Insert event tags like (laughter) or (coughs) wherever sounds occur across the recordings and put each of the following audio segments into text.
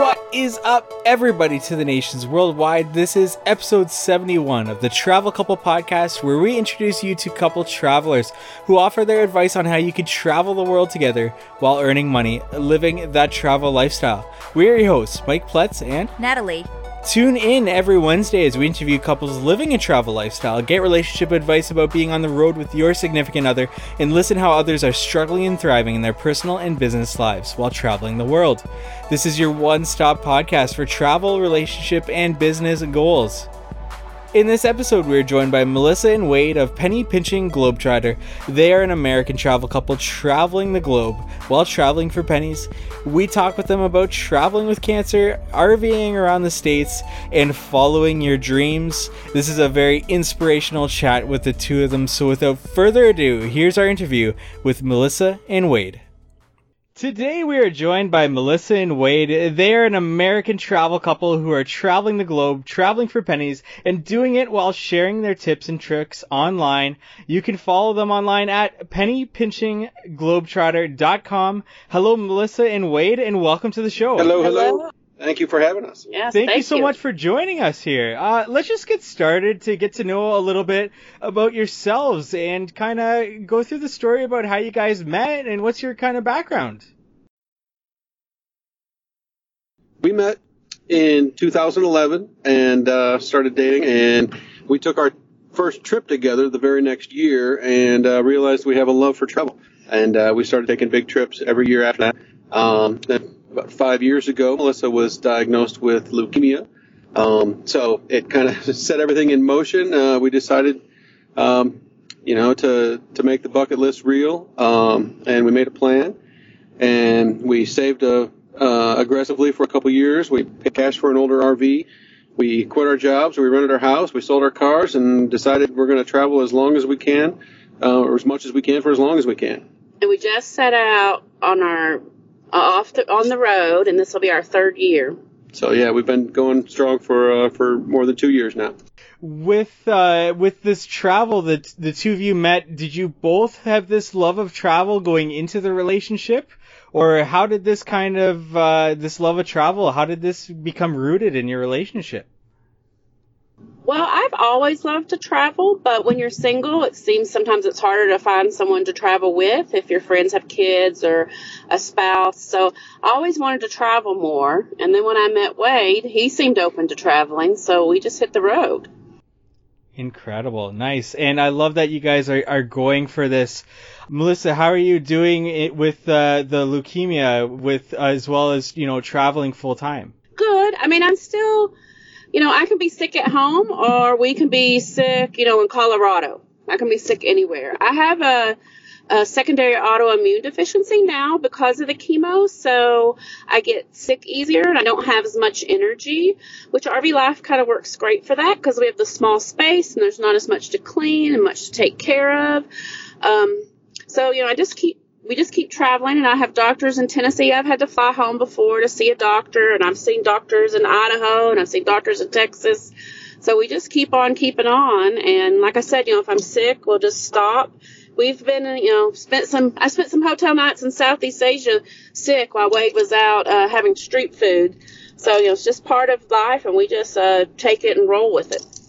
What is up, everybody, to the nations worldwide? This is episode 71 of the Travel Couple podcast, where we introduce you to couple travelers who offer their advice on how you can travel the world together while earning money, living that travel lifestyle. We are your hosts, Mike Pletz and Natalie. Tune in every Wednesday as we interview couples living a travel lifestyle, get relationship advice about being on the road with your significant other, and listen how others are struggling and thriving in their personal and business lives while traveling the world. This is your one stop podcast for travel, relationship, and business goals. In this episode, we are joined by Melissa and Wade of Penny Pinching Globetrotter. They are an American travel couple traveling the globe while traveling for pennies. We talk with them about traveling with cancer, RVing around the states, and following your dreams. This is a very inspirational chat with the two of them. So, without further ado, here's our interview with Melissa and Wade. Today we are joined by Melissa and Wade. They are an American travel couple who are traveling the globe, traveling for pennies, and doing it while sharing their tips and tricks online. You can follow them online at pennypinchingglobetrotter.com. Hello, Melissa and Wade, and welcome to the show. Hello, hello. Thank you for having us. Yes, Thank, you so much for joining us here. Uh, let's just get started to get to know a little bit about yourselves and kind of go through the story about how you guys met and what's your kind of background. We met in 2011 and uh, started dating, and we took our first trip together the very next year and uh, realized we have a love for travel. And uh, we started taking big trips every year after that. Um, then about five years ago, Melissa was diagnosed with leukemia. Um, so it kind of (laughs) set everything in motion. Uh, we decided, um, you know, to, to make the bucket list real. Um, and we made a plan and we saved a, uh, aggressively for a couple years. We paid cash for an older RV. We quit our jobs. We rented our house. We sold our cars and decided we're going to travel as long as we can, uh, or as much as we can for as long as we can. and we just set out on our uh, off the, on the road, and this will be our third year. So yeah, we've been going strong for uh, for more than two years now. with uh, with this travel that the two of you met, did you both have this love of travel going into the relationship, or how did this kind of uh, this love of travel? How did this become rooted in your relationship? Well, I've always loved to travel, but when you're single, it seems sometimes it's harder to find someone to travel with if your friends have kids or a spouse. So I always wanted to travel more. And then when I met Wade, he seemed open to traveling, so we just hit the road. Incredible, nice, and I love that you guys are, are going for this. Melissa, how are you doing it with uh, the leukemia, with as well as you know traveling full time? Good. I mean, I'm still, you know, I can be sick at home or we can be sick, you know, in Colorado. I can be sick anywhere. I have a, a secondary autoimmune deficiency now because of the chemo, so I get sick easier and I don't have as much energy, which RV Life kind of works great for that because we have the small space and there's not as much to clean and much to take care of. Um, so, you know, I just keep we just keep traveling and I have doctors in Tennessee. I've had to fly home before to see a doctor and I've seen doctors in Idaho and I've seen doctors in Texas. So we just keep on keeping on. And like I said, you know, if I'm sick, we'll just stop. We've been, you know, spent some, I spent some hotel nights in Southeast Asia sick while Wade was out, uh, having street food. So, you know, it's just part of life and we just, uh, take it and roll with it.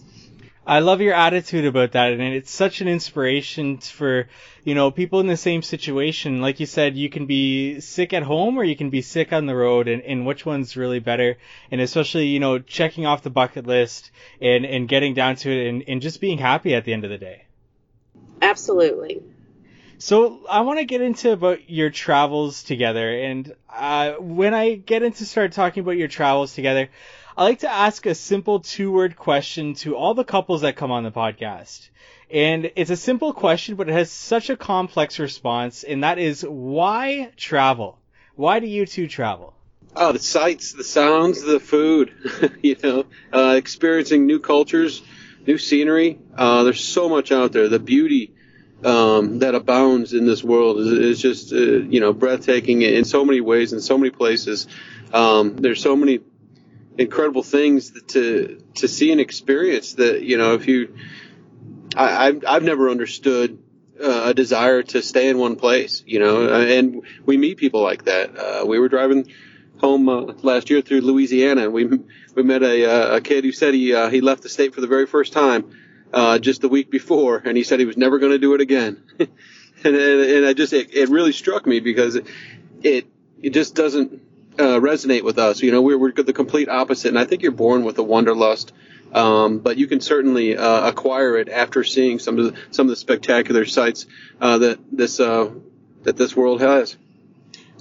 I love your attitude about that, and it's such an inspiration for you know people in the same situation. Like you said, you can be sick at home or you can be sick on the road, and, and which one's really better? And especially you know checking off the bucket list and and getting down to it, and, and just being happy at the end of the day. Absolutely. So I want to get into about your travels together, and uh, when I get into start talking about your travels together, I like to ask a simple two-word question to all the couples that come on the podcast. And it's a simple question, but it has such a complex response, and that is why travel? Why do you two travel? Oh, the sights, the sounds, the food, (laughs) you know, uh, experiencing new cultures, new scenery. Uh, there's so much out there. The beauty um, that abounds in this world is, is just, uh, you know, breathtaking in so many ways, in so many places. Um, there's so many incredible things to to see and experience that you know if you I, I've I've never understood uh, a desire to stay in one place, you know, uh, and we meet people like that. Uh, we were driving home uh, last year through Louisiana, and we we met a, uh, a kid who said he uh, he left the state for the very first time uh, just the week before, and he said he was never going to do it again. (laughs) and, and and I just it, it really struck me because it it, it just doesn't uh, resonate with us. You know, we're we're the complete opposite, and I think you're born with a wanderlust. Um, but you can certainly uh, acquire it after seeing some of the, some of the spectacular sights uh, that this uh, that this world has.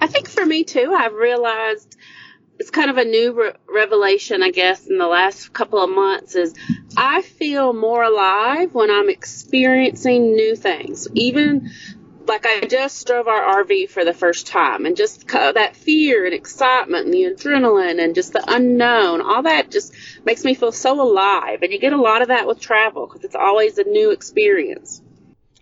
I think for me too, I've realized it's kind of a new re- revelation, I guess, in the last couple of months is I feel more alive when I'm experiencing new things. Even like I just drove our RV for the first time and just that fear and excitement and the adrenaline and just the unknown, all that just makes me feel so alive. And you get a lot of that with travel because it's always a new experience.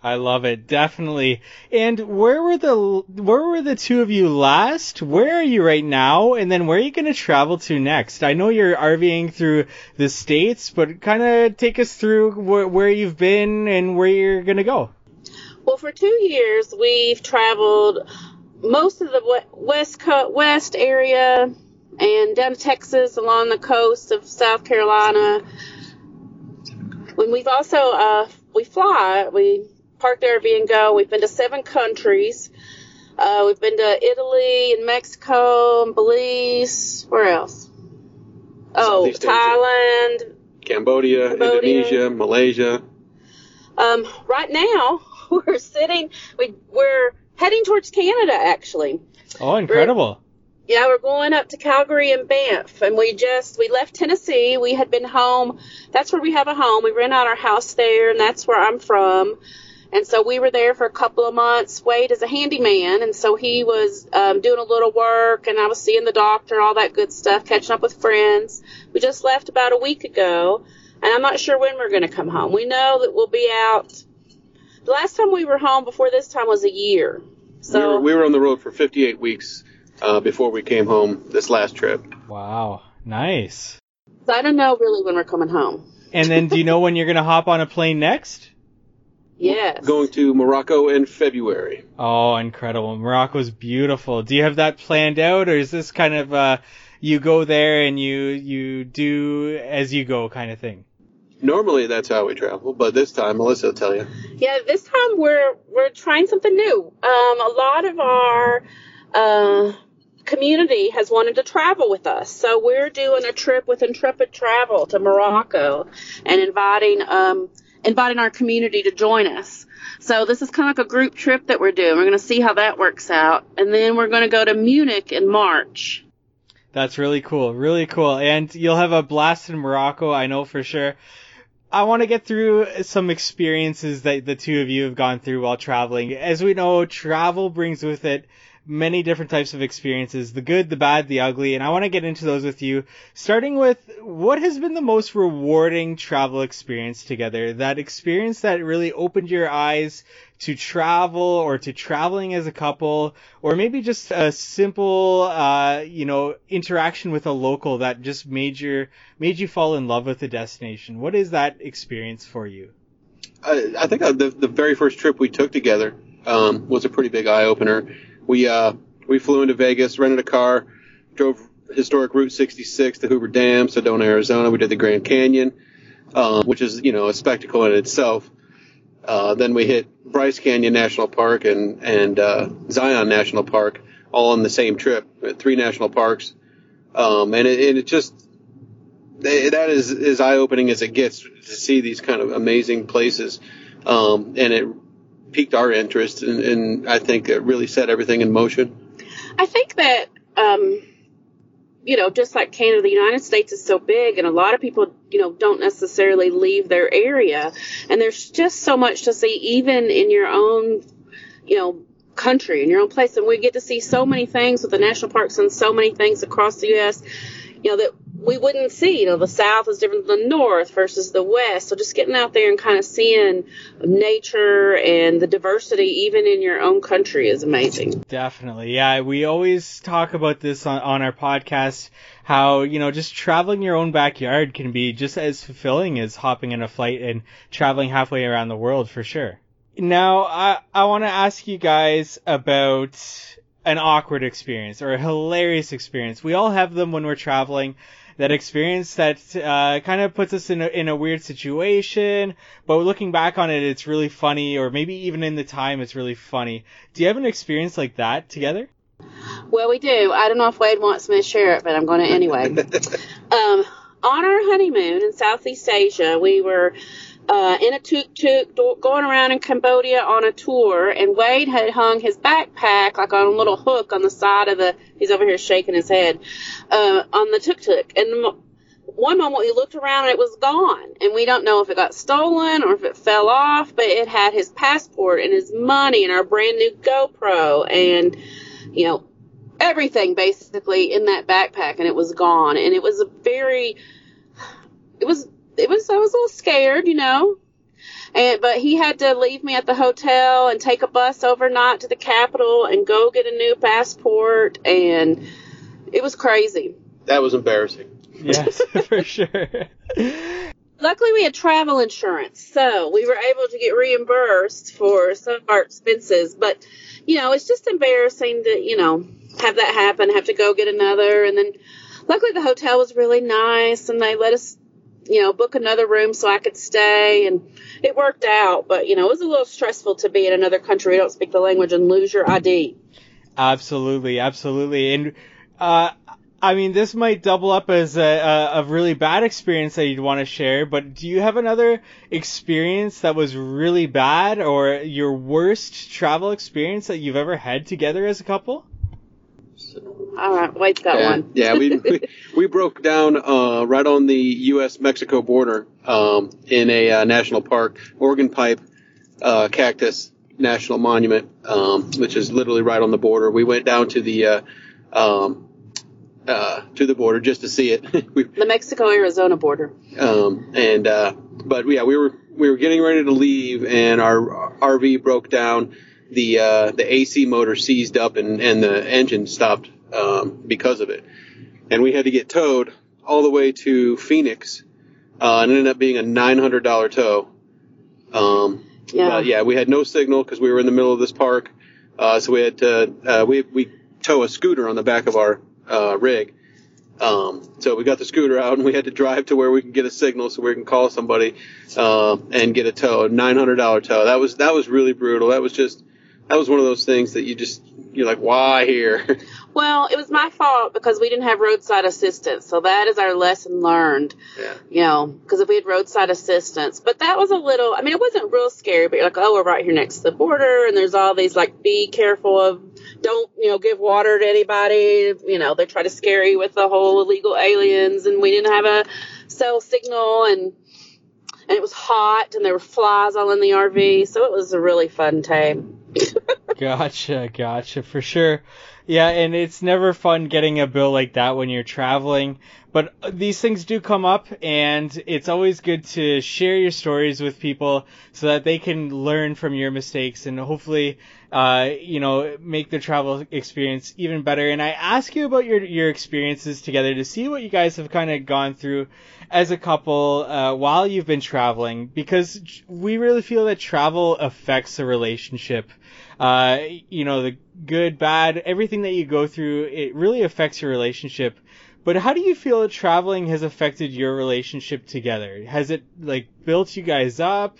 I love it, definitely. And where were the where were the two of you last? Where are you right now? And then where are you going to travel to next? I know you're RVing through the states, but kind of take us through where, where you've been and where you're going to go. Well, for two years we've traveled most of the west co- west area and down to Texas along the coast of South Carolina. When we've also uh, we fly, we park the RV and go. We've been to seven countries. Uh, we've been to Italy and Mexico and Belize. Where else? Oh, Southeast Asia. Thailand. Cambodia, Cambodia. Indonesia, Malaysia. Um, right now (laughs) we're sitting. We we're heading towards Canada actually. Oh, incredible. Yeah, we're going up to Calgary and Banff, and we just we left Tennessee. We had been home. That's where we have a home. We rent out our house there, and that's where I'm from. And so we were there for a couple of months. Wade is a handyman, and so he was um, doing a little work, and I was seeing the doctor, all that good stuff, catching up with friends. We just left about a week ago, and I'm not sure when we're going to come home. We know that we'll be out. The last time we were home before this time was a year. So we, were, we were on the road for 58 weeks uh, before we came home this last trip. Wow, nice. so I don't know really when we're coming home. And then do you know when you're going to hop on a plane next? Yes. Going to Morocco in February. Oh, incredible. Morocco's beautiful. Do you have that planned out or is this kind of uh you go there and you you do as you go kind of thing? Normally that's how we travel, but this time Melissa will tell you. Yeah, this time we're we're trying something new. Um, a lot of our uh, community has wanted to travel with us, so we're doing a trip with Intrepid Travel to Morocco and inviting um, inviting our community to join us. So this is kind of like a group trip that we're doing. We're going to see how that works out, and then we're going to go to Munich in March. That's really cool. Really cool. And you'll have a blast in Morocco, I know for sure. I want to get through some experiences that the two of you have gone through while traveling. As we know, travel brings with it many different types of experiences, the good, the bad, the ugly, and I want to get into those with you, starting with what has been the most rewarding travel experience together? That experience that really opened your eyes to travel or to traveling as a couple, or maybe just a simple, uh, you know, interaction with a local that just made your, made you fall in love with the destination. What is that experience for you? I, I think uh, the, the very first trip we took together um, was a pretty big eye opener. We uh, we flew into Vegas, rented a car, drove historic Route 66 to Hoover Dam, Sedona, Arizona. We did the Grand Canyon, um, which is you know a spectacle in itself. Uh, then we hit Bryce Canyon National Park and and uh, Zion National Park, all on the same trip. Three national parks, um, and it, and it just that is as eye opening as it gets to see these kind of amazing places, um, and it piqued our interest, and, and I think it really set everything in motion. I think that, um, you know, just like Canada, the United States is so big, and a lot of people, you know, don't necessarily leave their area. And there's just so much to see, even in your own, you know, country, in your own place. And we get to see so many things with the national parks and so many things across the U.S., you know, that we wouldn't see. You know, the South is different than the North versus the West. So just getting out there and kind of seeing nature and the diversity, even in your own country, is amazing. Definitely. Yeah, we always talk about this on, on our podcast how, you know, just traveling your own backyard can be just as fulfilling as hopping in a flight and traveling halfway around the world for sure. Now, I, I want to ask you guys about an awkward experience or a hilarious experience. We all have them when we're traveling. That experience that uh, kind of puts us in a, in a weird situation, but looking back on it, it's really funny, or maybe even in the time, it's really funny. Do you have an experience like that together? Well, we do. I don't know if Wade wants me to share it, but I'm going to anyway. (laughs) um, on our honeymoon in Southeast Asia, we were uh, in a tuk tuk going around in Cambodia on a tour, and Wade had hung his backpack like on a little hook on the side of the. He's over here shaking his head uh, on the tuk tuk, and one moment we looked around and it was gone, and we don't know if it got stolen or if it fell off, but it had his passport and his money and our brand new GoPro and you know everything basically in that backpack, and it was gone, and it was a very it was it was I was a little scared, you know. And but he had to leave me at the hotel and take a bus overnight to the capital and go get a new passport and it was crazy. That was embarrassing. Yes, (laughs) for sure. Luckily, we had travel insurance, so we were able to get reimbursed for some of our expenses. But, you know, it's just embarrassing to, you know, have that happen, have to go get another. And then, luckily, the hotel was really nice and they let us you know, book another room so I could stay. And it worked out. But, you know, it was a little stressful to be in another country, don't speak the language, and lose your ID. Absolutely, absolutely. And, uh, I mean, this might double up as a, a really bad experience that you'd want to share, but do you have another experience that was really bad or your worst travel experience that you've ever had together as a couple? All right, Wade's got yeah, one. yeah, we, we (laughs) we broke down uh, right on the U.S. Mexico border um, in a uh, national park, Organ Pipe uh, Cactus National Monument, um, which is literally right on the border. We went down to the uh, um, uh, to the border just to see it. (laughs) we, the Mexico Arizona border. Um, and uh, but yeah, we were we were getting ready to leave, and our RV broke down. The uh, the AC motor seized up, and and the engine stopped um, because of it. And we had to get towed all the way to Phoenix, uh, and it ended up being a $900 tow. Um, yeah. Yeah, we had no signal because we were in the middle of this park. Uh, so we had to, uh, we, we tow a scooter on the back of our, uh, rig. Um, so we got the scooter out and we had to drive to where we can get a signal so we can call somebody, uh, and get a tow, a $900 tow. That was, that was really brutal. That was just, that was one of those things that you just, you're like, why here? (laughs) Well, it was my fault because we didn't have roadside assistance. So that is our lesson learned. Yeah. You know, because if we had roadside assistance, but that was a little, I mean, it wasn't real scary, but you're like, oh, we're right here next to the border and there's all these like, be careful of, don't, you know, give water to anybody. You know, they try to scare you with the whole illegal aliens and we didn't have a cell signal and, and it was hot and there were flies all in the RV. So it was a really fun time. Gotcha, gotcha, for sure. Yeah, and it's never fun getting a bill like that when you're traveling. But uh, these things do come up, and it's always good to share your stories with people so that they can learn from your mistakes and hopefully, uh, you know, make the travel experience even better. And I ask you about your your experiences together to see what you guys have kind of gone through as a couple uh, while you've been traveling, because we really feel that travel affects a relationship. Uh, you know, the good, bad, everything that you go through, it really affects your relationship. But how do you feel that traveling has affected your relationship together? Has it like built you guys up?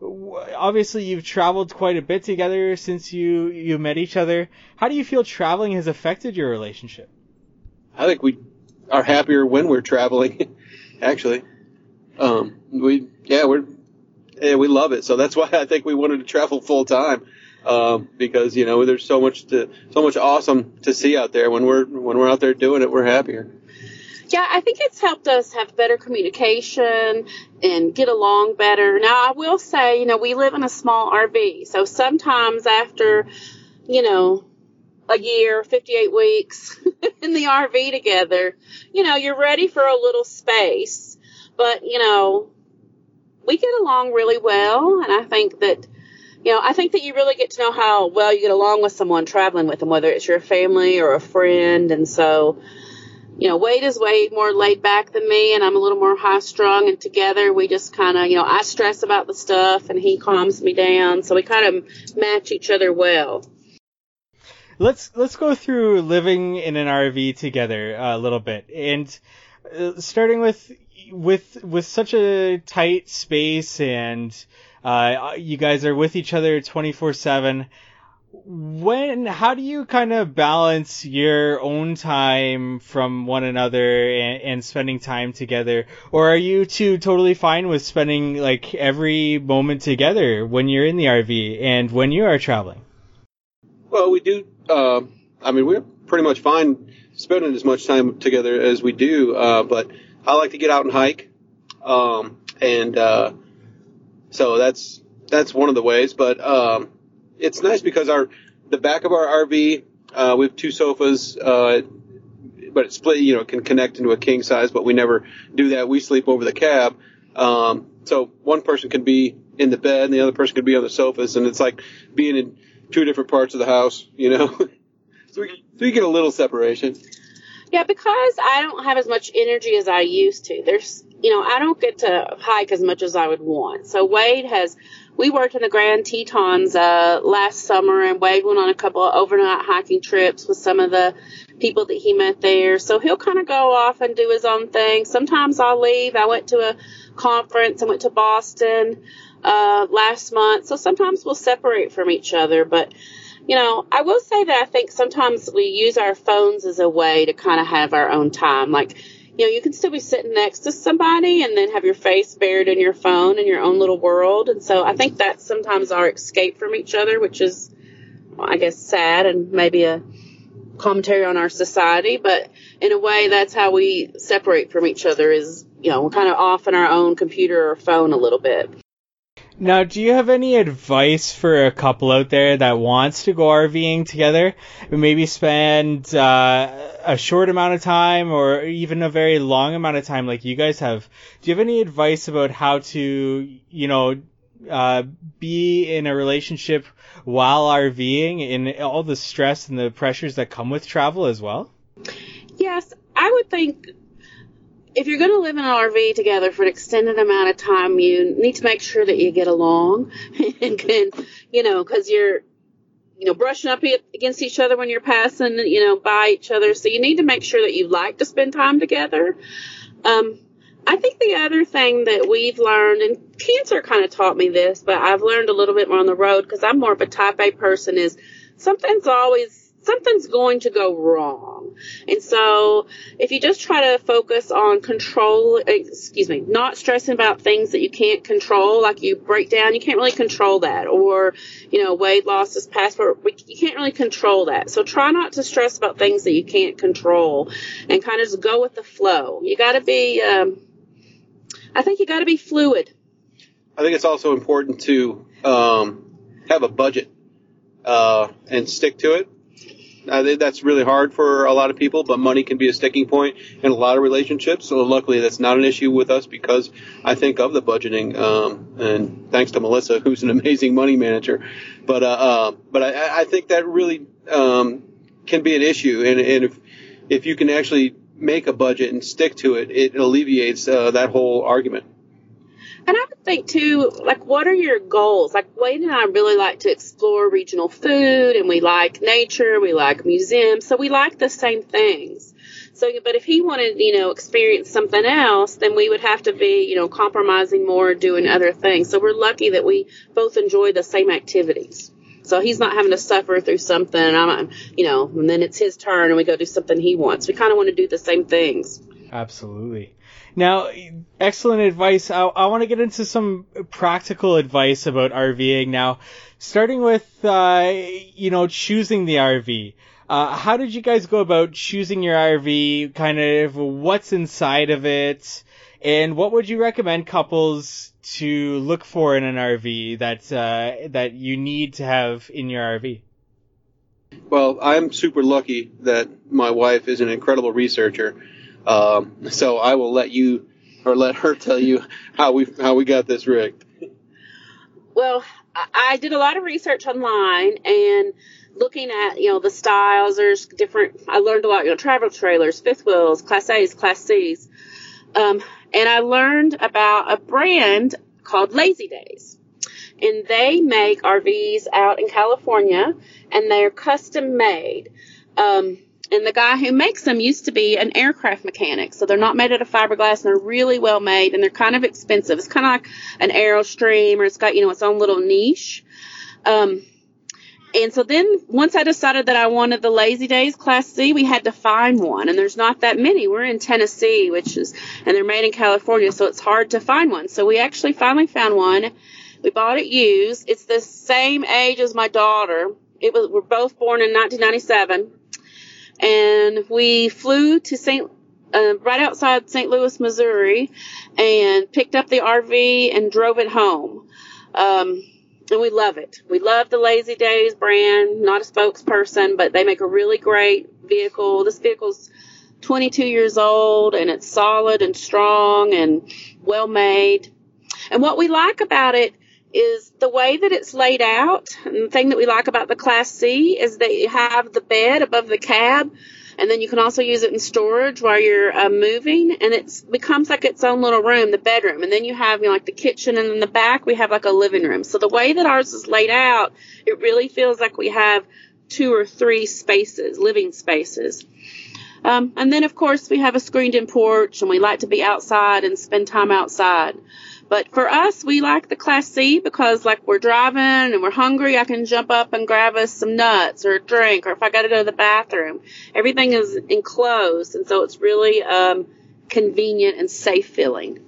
Obviously, you've traveled quite a bit together since you you met each other. How do you feel traveling has affected your relationship? I think we are happier when we're traveling. (laughs) actually, um, we yeah we're yeah, we love it. So that's why I think we wanted to travel full time um, because you know there's so much to so much awesome to see out there. When we're when we're out there doing it, we're happier. Yeah, I think it's helped us have better communication and get along better. Now, I will say, you know, we live in a small RV, so sometimes after, you know, a year, 58 weeks (laughs) in the RV together, you know, you're ready for a little space. But, you know, we get along really well, and I think that you know, I think that you really get to know how well you get along with someone traveling with them, whether it's your family or a friend. And so, you know, Wade is way more laid back than me, and I'm a little more high strung. And together, we just kind of, you know, I stress about the stuff, and he calms me down. So we kind of match each other well. Let's let's go through living in an RV together a little bit, and uh, starting with with with such a tight space, and uh, you guys are with each other 24 seven when how do you kind of balance your own time from one another and, and, spending time together? Or are you two totally fine with spending like every moment together when you're in the rv and when you are traveling? Well we do uh, i mean we're pretty much fine spending as much time together as we do uh, but i like to get out and hike um, and uh, so that's that's one of the ways but um, it's nice because our the back of our RV uh, we have two sofas, uh, but it's split. You know, can connect into a king size, but we never do that. We sleep over the cab. Um, so one person can be in the bed, and the other person can be on the sofas, and it's like being in two different parts of the house. You know, (laughs) so, we, so we get a little separation. Yeah, because I don't have as much energy as I used to. There's, you know, I don't get to hike as much as I would want. So Wade has we worked in the Grand Tetons uh, last summer, and Wade went on a couple of overnight hiking trips with some of the people that he met there. So he'll kind of go off and do his own thing. Sometimes I'll leave. I went to a conference. I went to Boston uh, last month. So sometimes we'll separate from each other. But, you know, I will say that I think sometimes we use our phones as a way to kind of have our own time. Like, you know, you can still be sitting next to somebody and then have your face buried in your phone in your own little world. And so I think that's sometimes our escape from each other, which is, well, I guess, sad and maybe a commentary on our society. But in a way, that's how we separate from each other is, you know, we're kind of off in our own computer or phone a little bit. Now, do you have any advice for a couple out there that wants to go RVing together? Maybe spend uh, a short amount of time or even a very long amount of time like you guys have. Do you have any advice about how to, you know, uh, be in a relationship while RVing and all the stress and the pressures that come with travel as well? Yes, I would think if you're going to live in an RV together for an extended amount of time, you need to make sure that you get along (laughs) and can, you know, because you're, you know, brushing up against each other when you're passing, you know, by each other. So you need to make sure that you like to spend time together. Um, I think the other thing that we've learned, and cancer kind of taught me this, but I've learned a little bit more on the road because I'm more of a type A person, is something's always something's going to go wrong. And so if you just try to focus on control, excuse me, not stressing about things that you can't control, like you break down, you can't really control that. Or, you know, Wade lost his passport. You can't really control that. So try not to stress about things that you can't control and kind of just go with the flow. You got to be, um, I think you got to be fluid. I think it's also important to um, have a budget uh, and stick to it. I that's really hard for a lot of people, but money can be a sticking point in a lot of relationships. So luckily, that's not an issue with us because I think of the budgeting, um, and thanks to Melissa, who's an (laughs) amazing money manager. But uh, uh, but I, I think that really um, can be an issue, and, and if if you can actually make a budget and stick to it, it alleviates uh, that whole argument. And I would think too, like, what are your goals? Like, Wade and I really like to explore regional food and we like nature, we like museums, so we like the same things. So, but if he wanted, you know, experience something else, then we would have to be, you know, compromising more, doing other things. So we're lucky that we both enjoy the same activities. So he's not having to suffer through something, I'm, you know, and then it's his turn and we go do something he wants. We kind of want to do the same things. Absolutely. Now, excellent advice. I, I want to get into some practical advice about RVing now, starting with, uh, you know, choosing the RV. Uh, how did you guys go about choosing your RV? Kind of what's inside of it? And what would you recommend couples to look for in an RV that, uh, that you need to have in your RV? Well, I'm super lucky that my wife is an incredible researcher um, so I will let you or let her tell you how we how we got this rigged. Well, I did a lot of research online, and looking at you know the styles. There's different. I learned a lot. You know, travel trailers, fifth wheels, Class A's, Class C's, um, and I learned about a brand called Lazy Daze, and they make RVs out in California, and they're custom made. Um, and the guy who makes them used to be an aircraft mechanic. So they're not made out of fiberglass and they're really well made and they're kind of expensive. It's kind of like an Airstream or it's got, you know, its own little niche. Um, and so then once I decided that I wanted the Lazy Daze Class C, we had to find one. And there's not that many. We're in Tennessee, which is, and they're made in California, so it's hard to find one. So we actually finally found one. We bought it used. It's the same age as my daughter. It was, we're both born in 1997. And we flew to St. Uh, right outside St. Louis, Missouri, and picked up the RV and drove it home. Um, and we love it. We love the Lazy Daze brand. Not a spokesperson, but they make a really great vehicle. This vehicle's 22 years old and it's solid and strong and well made. And what we like about it is the way that it's laid out. And the thing that we like about the Class C is that you have the bed above the cab and then you can also use it in storage while you're uh, moving and it becomes like its own little room the bedroom. And then you have you know, like the kitchen and in the back we have like a living room. So the way that ours is laid out it really feels like we have two or three spaces living spaces. Um, and then of course we have a screened in porch and we like to be outside and spend time outside but for us, we like the Class C because, like, we're driving and we're hungry. I can jump up and grab us some nuts or a drink, or if I got to go to the bathroom, everything is enclosed, and so it's really um, convenient and safe feeling.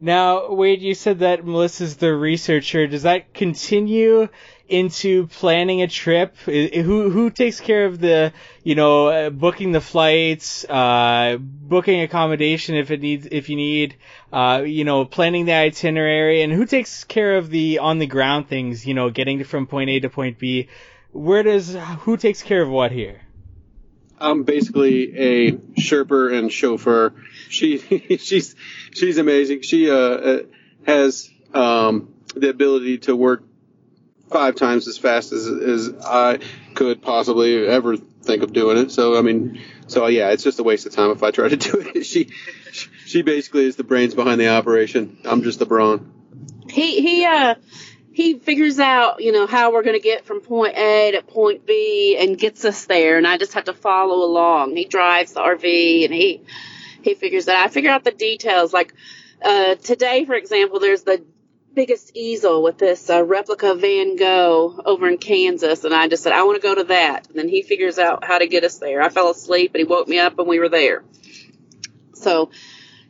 Now, Wade, you said that Melissa's the researcher. Does that continue into planning a trip? Who who takes care of the you know uh, booking the flights, uh, booking accommodation if it needs if you need, uh, you know planning the itinerary, and who takes care of the on the ground things? You know, getting from point A to point B. Where does who takes care of what here? I'm basically a sherper and chauffeur. She (laughs) she's she's amazing. She uh, uh has um, the ability to work five times as fast as as I could possibly ever think of doing it. So I mean, so yeah, it's just a waste of time if I try to (laughs) do it. she she basically is the brains behind the operation. I'm just the brawn. He he uh he figures out, you know, how we're going to get from point A to point B and gets us there and I just have to follow along. He drives the RV and he he figures that I figure out the details like uh today for example there's the biggest easel with this uh, replica Van Gogh over in Kansas, and I just said I want to go to that. And then he figures out how to get us there. I fell asleep, and he woke me up, and we were there. So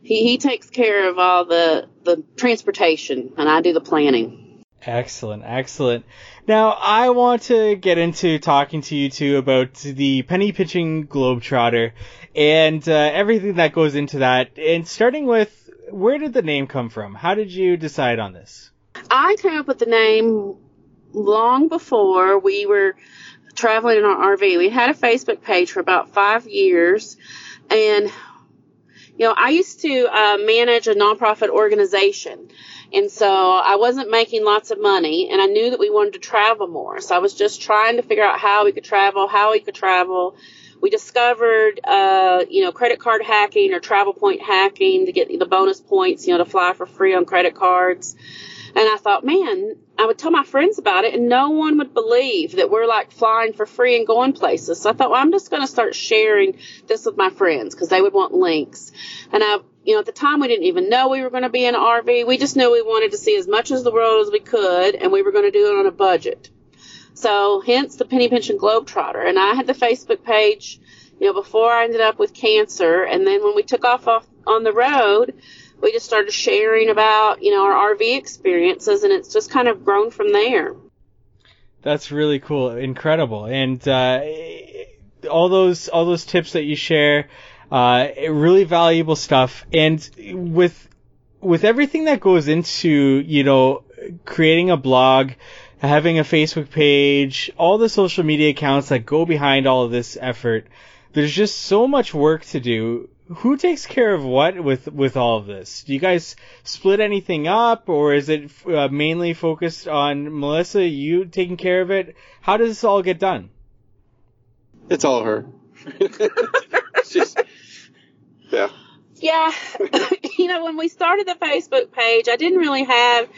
he he takes care of all the the transportation, and I do the planning. Excellent, excellent. Now I want to get into talking to you two about the penny pinching globetrotter and uh, everything that goes into that, and starting with where did the name come from? How did you decide on this? I came up with the name long before we were traveling in our RV. We had a Facebook page for about five years, and you know, I used to uh, manage a nonprofit organization. And so I wasn't making lots of money and I knew that we wanted to travel more. So I was just trying to figure out how we could travel, how we could travel we discovered, uh, you know, credit card hacking or travel point hacking to get the bonus points, you know, to fly for free on credit cards. And I thought, man, I would tell my friends about it and no one would believe that we're like flying for free and going places. So I thought, well, I'm just going to start sharing this with my friends because they would want links. And I, you know, at the time we didn't even know we were going to be in an RV. We just knew we wanted to see as much of the world as we could and we were going to do it on a budget. So hence the Penny Pinching Globetrotter. And I had the Facebook page, you know, before I ended up with cancer. And then when we took off, off on the road, we just started sharing about, you know, our RV experiences and it's just kind of grown from there. That's really cool. Incredible. And, uh, all those, all those tips that you share, uh, really valuable stuff. And with, with everything that goes into, you know, creating a blog, having a Facebook page, all the social media accounts that go behind all of this effort. There's just so much work to do. Who takes care of what with with all of this? Do you guys split anything up, or is it uh, mainly focused on Melissa? You taking care of it? How does this all get done? It's all her. (laughs) She's, yeah. Yeah, (coughs) you know, when we started the Facebook page, I didn't really have,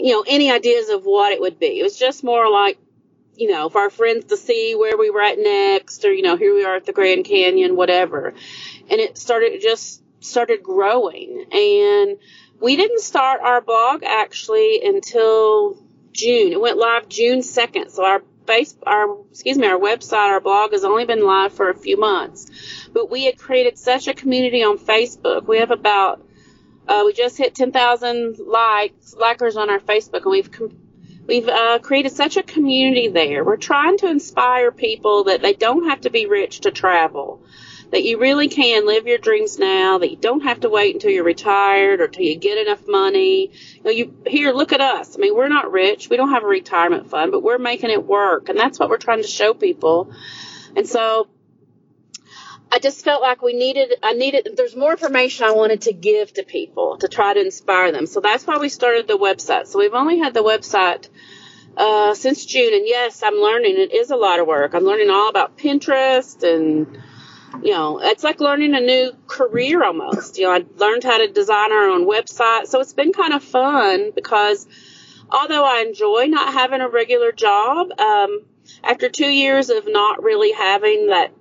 you know, any ideas of what it would be. It was just more like, you know, for our friends to see where we were at next, or you know, here we are at the Grand Canyon, whatever. And it started just started growing, and we didn't start our blog actually until June. It went live June second, so our face our excuse me our website our blog has only been live for a few months but we had created such a community on facebook we have about uh, we just hit 10,000 likes likers on our facebook and we've com- we've uh, created such a community there we're trying to inspire people that they don't have to be rich to travel that you really can live your dreams now, that you don't have to wait until you're retired or until you get enough money. You know, you here, look at us. I mean, we're not rich. We don't have a retirement fund, but we're making it work. And that's what we're trying to show people. And so I just felt like we needed, I needed, there's more information I wanted to give to people to try to inspire them. So that's why we started the website. So we've only had the website uh, since June. And yes, I'm learning. It is a lot of work. I'm learning all about Pinterest and you know, it's like learning a new career almost. You know, I learned how to design our own website. So it's been kind of fun because although I enjoy not having a regular job, um, after two years of not really having that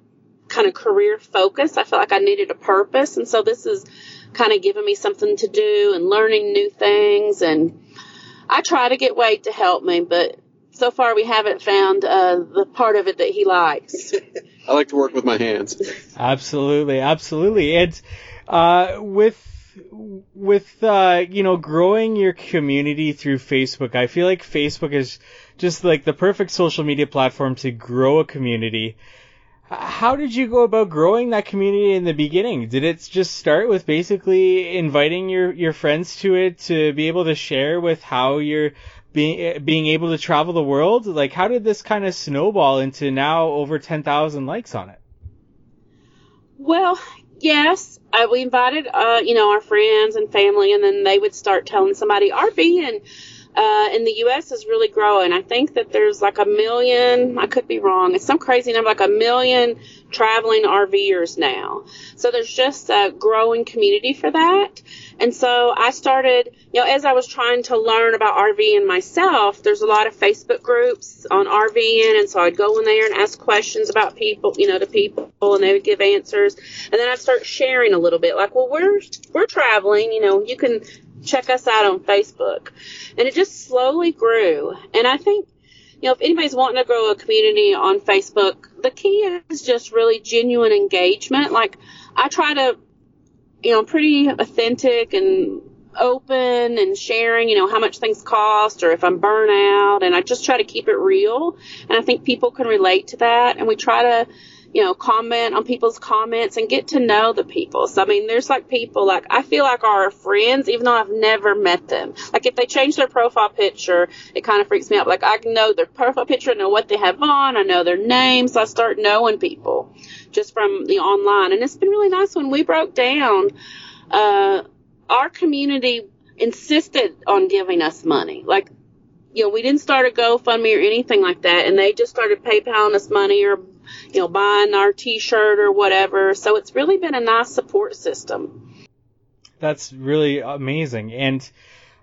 kind of career focus, I felt like I needed a purpose. And so this is kind of giving me something to do and learning new things. And I try to get Wade to help me, but so far we haven't found uh, the part of it that he likes. (laughs) I like to work with my hands. Absolutely, absolutely. And uh, with with uh, you know growing your community through Facebook, I feel like Facebook is just like the perfect social media platform to grow a community. How did you go about growing that community in the beginning? Did it just start with basically inviting your, your friends to it to be able to share with how you're being being able to travel the world? Like, how did this kind of snowball into now over ten thousand likes on it? Well, yes, uh, we invited uh, you know our friends and family, and then they would start telling somebody RV and uh, in the U.S. is really growing. I think that there's like a million. I could be wrong. It's some crazy number, like a million traveling RVers now. So there's just a growing community for that. And so I started, you know, as I was trying to learn about RVing myself, there's a lot of Facebook groups on RVing. And so I'd go in there and ask questions about people, you know, to people and they would give answers. And then I'd start sharing a little bit like, well, we're, we're traveling, you know, you can check us out on Facebook. And it just slowly grew. And I think, you know, if anybody's wanting to grow a community on Facebook, the key is just really genuine engagement. Like I try to you know, pretty authentic and open and sharing, you know, how much things cost or if I'm burnout. And I just try to keep it real. And I think people can relate to that. And we try to, you know, comment on people's comments and get to know the people. So, I mean, there's like people like, I feel like our friends, even though I've never met them. Like if they change their profile picture, it kind of freaks me out. Like I know their profile picture, I know what they have on, I know their names. So I start knowing people just from the online. And it's been really nice when we broke down, uh, our community insisted on giving us money. Like, you know, we didn't start a GoFundMe or anything like that, and they just started PayPaling us money or, you know, buying our T-shirt or whatever. So it's really been a nice support system. That's really amazing, and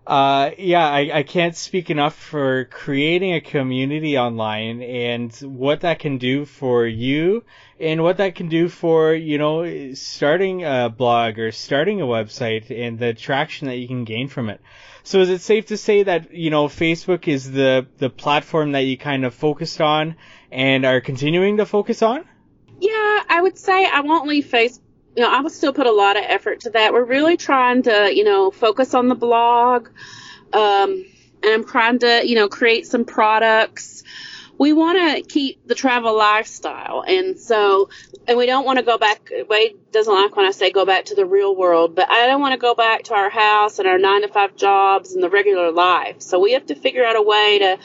uh, yeah, I, I can't speak enough for creating a community online and what that can do for you and what that can do for, you know, starting a blog or starting a website and the traction that you can gain from it. So is it safe to say that, you know, Facebook is the, the platform that you kind of focused on and are continuing to focus on? Yeah, I would say I won't leave Facebook you know, I would still put a lot of effort to that. We're really trying to, you know, focus on the blog. Um, and I'm trying to, you know, create some products. We want to keep the travel lifestyle. And so, and we don't want to go back. Wade doesn't like when I say go back to the real world, but I don't want to go back to our house and our nine to five jobs and the regular life. So we have to figure out a way to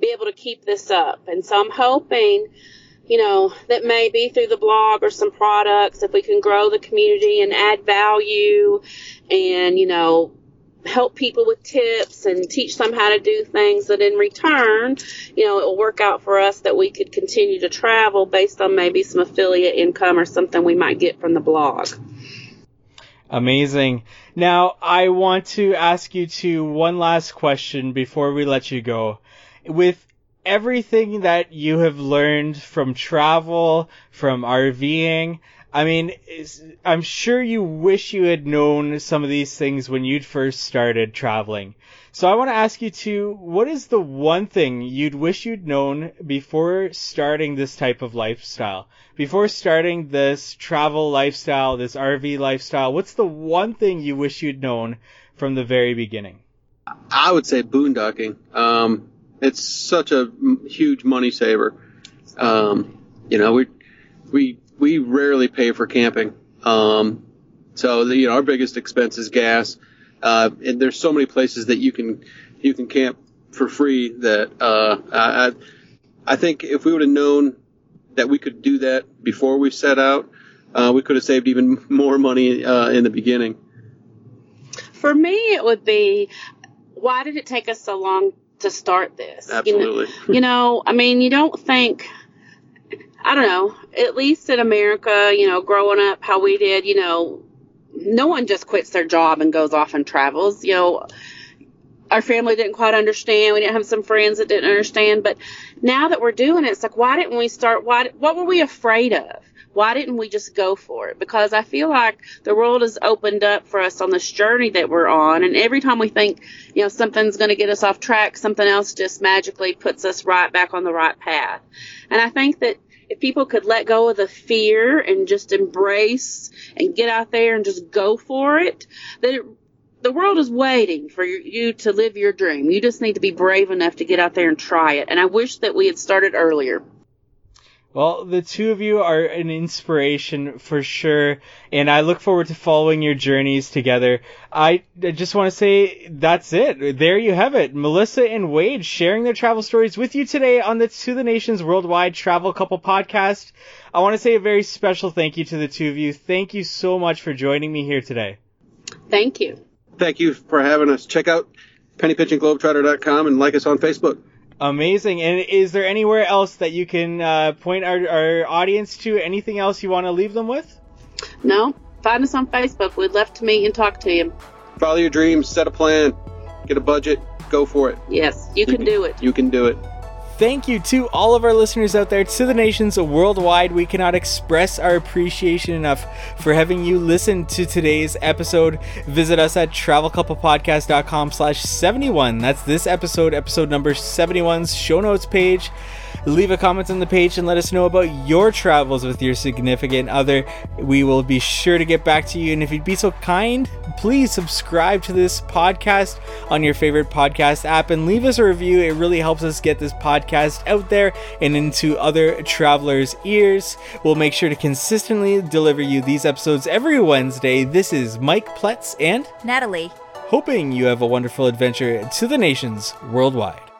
be able to keep this up. And so I'm hoping, you know, that maybe through the blog or some products, if we can grow the community and add value and, you know, help people with tips and teach them how to do things that in return, you know, it will work out for us that we could continue to travel based on maybe some affiliate income or something we might get from the blog. Amazing. Now, I want to ask you to one last question before we let you go. With everything that you have learned from travel, from RVing, I mean, I'm sure you wish you had known some of these things when you'd first started traveling. So I want to ask you to, what is the one thing you'd wish you'd known before starting this type of lifestyle? Before starting this travel lifestyle, this RV lifestyle, what's the one thing you wish you'd known from the very beginning? I would say boondocking. Um, it's such a huge money saver. Um, you know, we, we, we rarely pay for camping. Um, so the, you know, our biggest expense is gas. Uh, and there's so many places that you can you can camp for free that uh, I I think if we would have known that we could do that before we set out, uh, we could have saved even (laughs) more money uh, in the beginning. For me, it would be why did it take us so long to start this? Absolutely. You know, you know I mean, you don't think. I don't know. At least in America, you know, growing up how we did, you know, no one just quits their job and goes off and travels. You know, our family didn't quite understand. We didn't have some friends that didn't understand. But now that we're doing it, it's like, why didn't we start? Why? What were we afraid of? Why didn't we just go for it? Because I feel like the world has opened up for us on this journey that we're on. And every time we think, you know, something's going to get us off track, something else just magically puts us right back on the right path. And I think that if people could let go of the fear and just embrace and get out there and just go for it, then it, the world is waiting for you to live your dream. You just need to be brave enough to get out there and try it. And I wish that we had started earlier. Well, the two of you are an inspiration for sure, and I look forward to following your journeys together. I, just want to say that's it. There you have it. Melissa and Wade sharing their travel stories with you today on the To the Nations Worldwide Travel Couple podcast. I want to say a very special thank you to the two of you. Thank you so much for joining me here today. Thank you. Thank you for having us. Check out pennypinching.globetrotter.com and like us on Facebook. Amazing. And is there anywhere else that you can uh, point our, our audience to? Anything else you want to leave them with? No. Find us on Facebook. We'd love to meet and talk to you. Follow your dreams, set a plan, get a budget, go for it. Yes, you, you can, can do it. You can do it. Thank you to all of our listeners out there, to the nations worldwide. We cannot express our appreciation enough for having you listen to today's episode. Visit us at travelcouplepodcast.com slash 71. That's this episode, episode number 71's show notes page. Leave a comment on the page and let us know about your travels with your significant other. We will be sure to get back to you. And if you'd be so kind, please subscribe to this podcast on your favorite podcast app and leave us a review. It really helps us get this podcast out there and into other travelers' ears. We'll make sure to consistently deliver you these episodes every Wednesday. This is Mike Pletz and Natalie. Hoping you have a wonderful adventure to the nations worldwide.